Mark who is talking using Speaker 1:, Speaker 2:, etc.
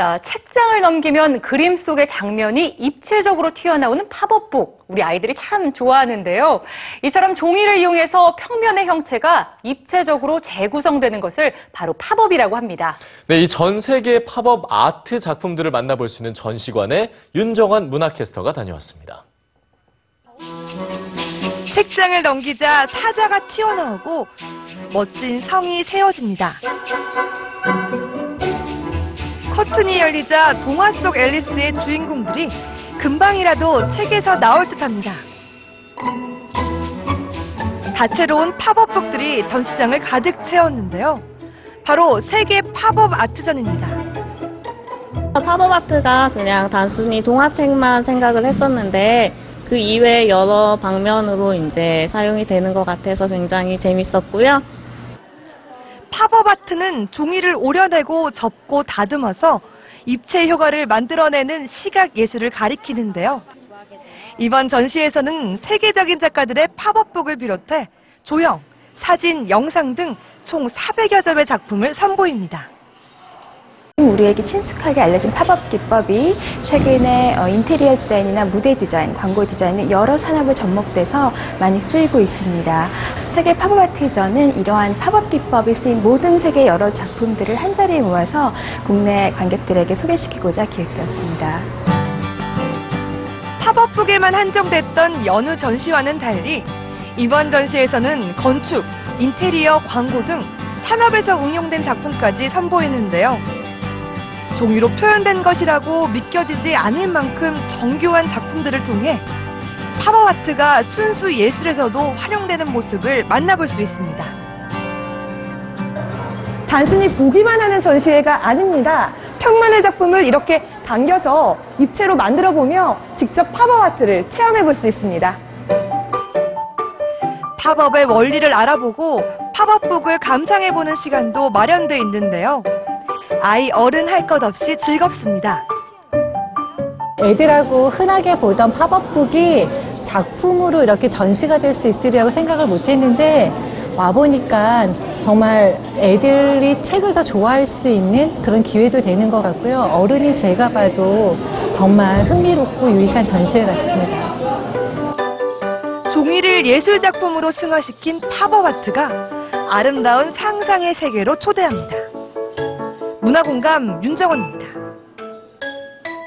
Speaker 1: 자, 책장을 넘기면 그림 속의 장면이 입체적으로 튀어나오는 팝업북. 우리 아이들이 참 좋아하는데요. 이처럼 종이를 이용해서 평면의 형체가 입체적으로 재구성되는 것을 바로 팝업이라고 합니다.
Speaker 2: 네, 이 전 세계 팝업 아트 작품들을 만나볼 수 있는 전시관에 윤정환 문화캐스터가 다녀왔습니다.
Speaker 3: 책장을 넘기자 사자가 튀어나오고 멋진 성이 세워집니다. 커튼이 열리자 동화 속 앨리스의 주인공들이 금방이라도 책에서 나올 듯합니다. 다채로운 팝업북들이 전시장을 가득 채웠는데요. 바로 세계 팝업 아트전입니다.
Speaker 4: 팝업 아트가 그냥 단순히 동화책만 생각을 했었는데 그 이외에 여러 방면으로 이제 사용이 되는 것 같아서 굉장히 재밌었고요.
Speaker 3: 팝업 아트는 종이를 오려내고 접고 다듬어서 입체 효과를 만들어내는 시각 예술을 가리키는데요. 이번 전시에서는 세계적인 작가들의 팝업북을 비롯해 조형, 사진, 영상 등 총 400여 점의 작품을 선보입니다.
Speaker 5: 우리에게 친숙하게 알려진 팝업 기법이 최근에 어, 인테리어 디자인이나 무대 디자인, 광고 디자인 등 여러 산업에 접목돼서 많이 쓰이고 있습니다. 세계 팝업 아트전은 이러한 팝업 기법이 쓰인 모든 세계 여러 작품들을 한 자리에 모아서 국내 관객들에게 소개시키고자 기획되었습니다.
Speaker 3: 팝업북에만 한정됐던 여느 전시와는 달리 이번 전시에서는 건축, 인테리어, 광고 등 산업에서 응용된 작품까지 선보이는데요. 종이로 표현된 것이라고 믿겨지지 않을 만큼 정교한 작품들을 통해 팝업 아트가 순수 예술에서도 활용되는 모습을 만나볼 수 있습니다.
Speaker 6: 단순히 보기만 하는 전시회가 아닙니다. 평면의 작품을 이렇게 당겨서 입체로 만들어 보며 직접 팝업 아트를 체험해 볼 수 있습니다.
Speaker 3: 팝업의 원리를 알아보고 팝업북을 감상해 보는 시간도 마련돼 있는데요. 아이 어른 할 것 없이 즐겁습니다.
Speaker 7: 애들하고 흔하게 보던 팝업북이 작품으로 이렇게 전시가 될 수 있으리라고 생각을 못 했는데 와보니까 정말 애들이 책을 더 좋아할 수 있는 그런 기회도 되는 것 같고요. 어른인 제가 봐도 정말 흥미롭고 유익한 전시회 같습니다.
Speaker 3: 종이를 예술 작품으로 승화시킨 팝업 아트가 아름다운 상상의 세계로 초대합니다. 문화공감 윤정원입니다.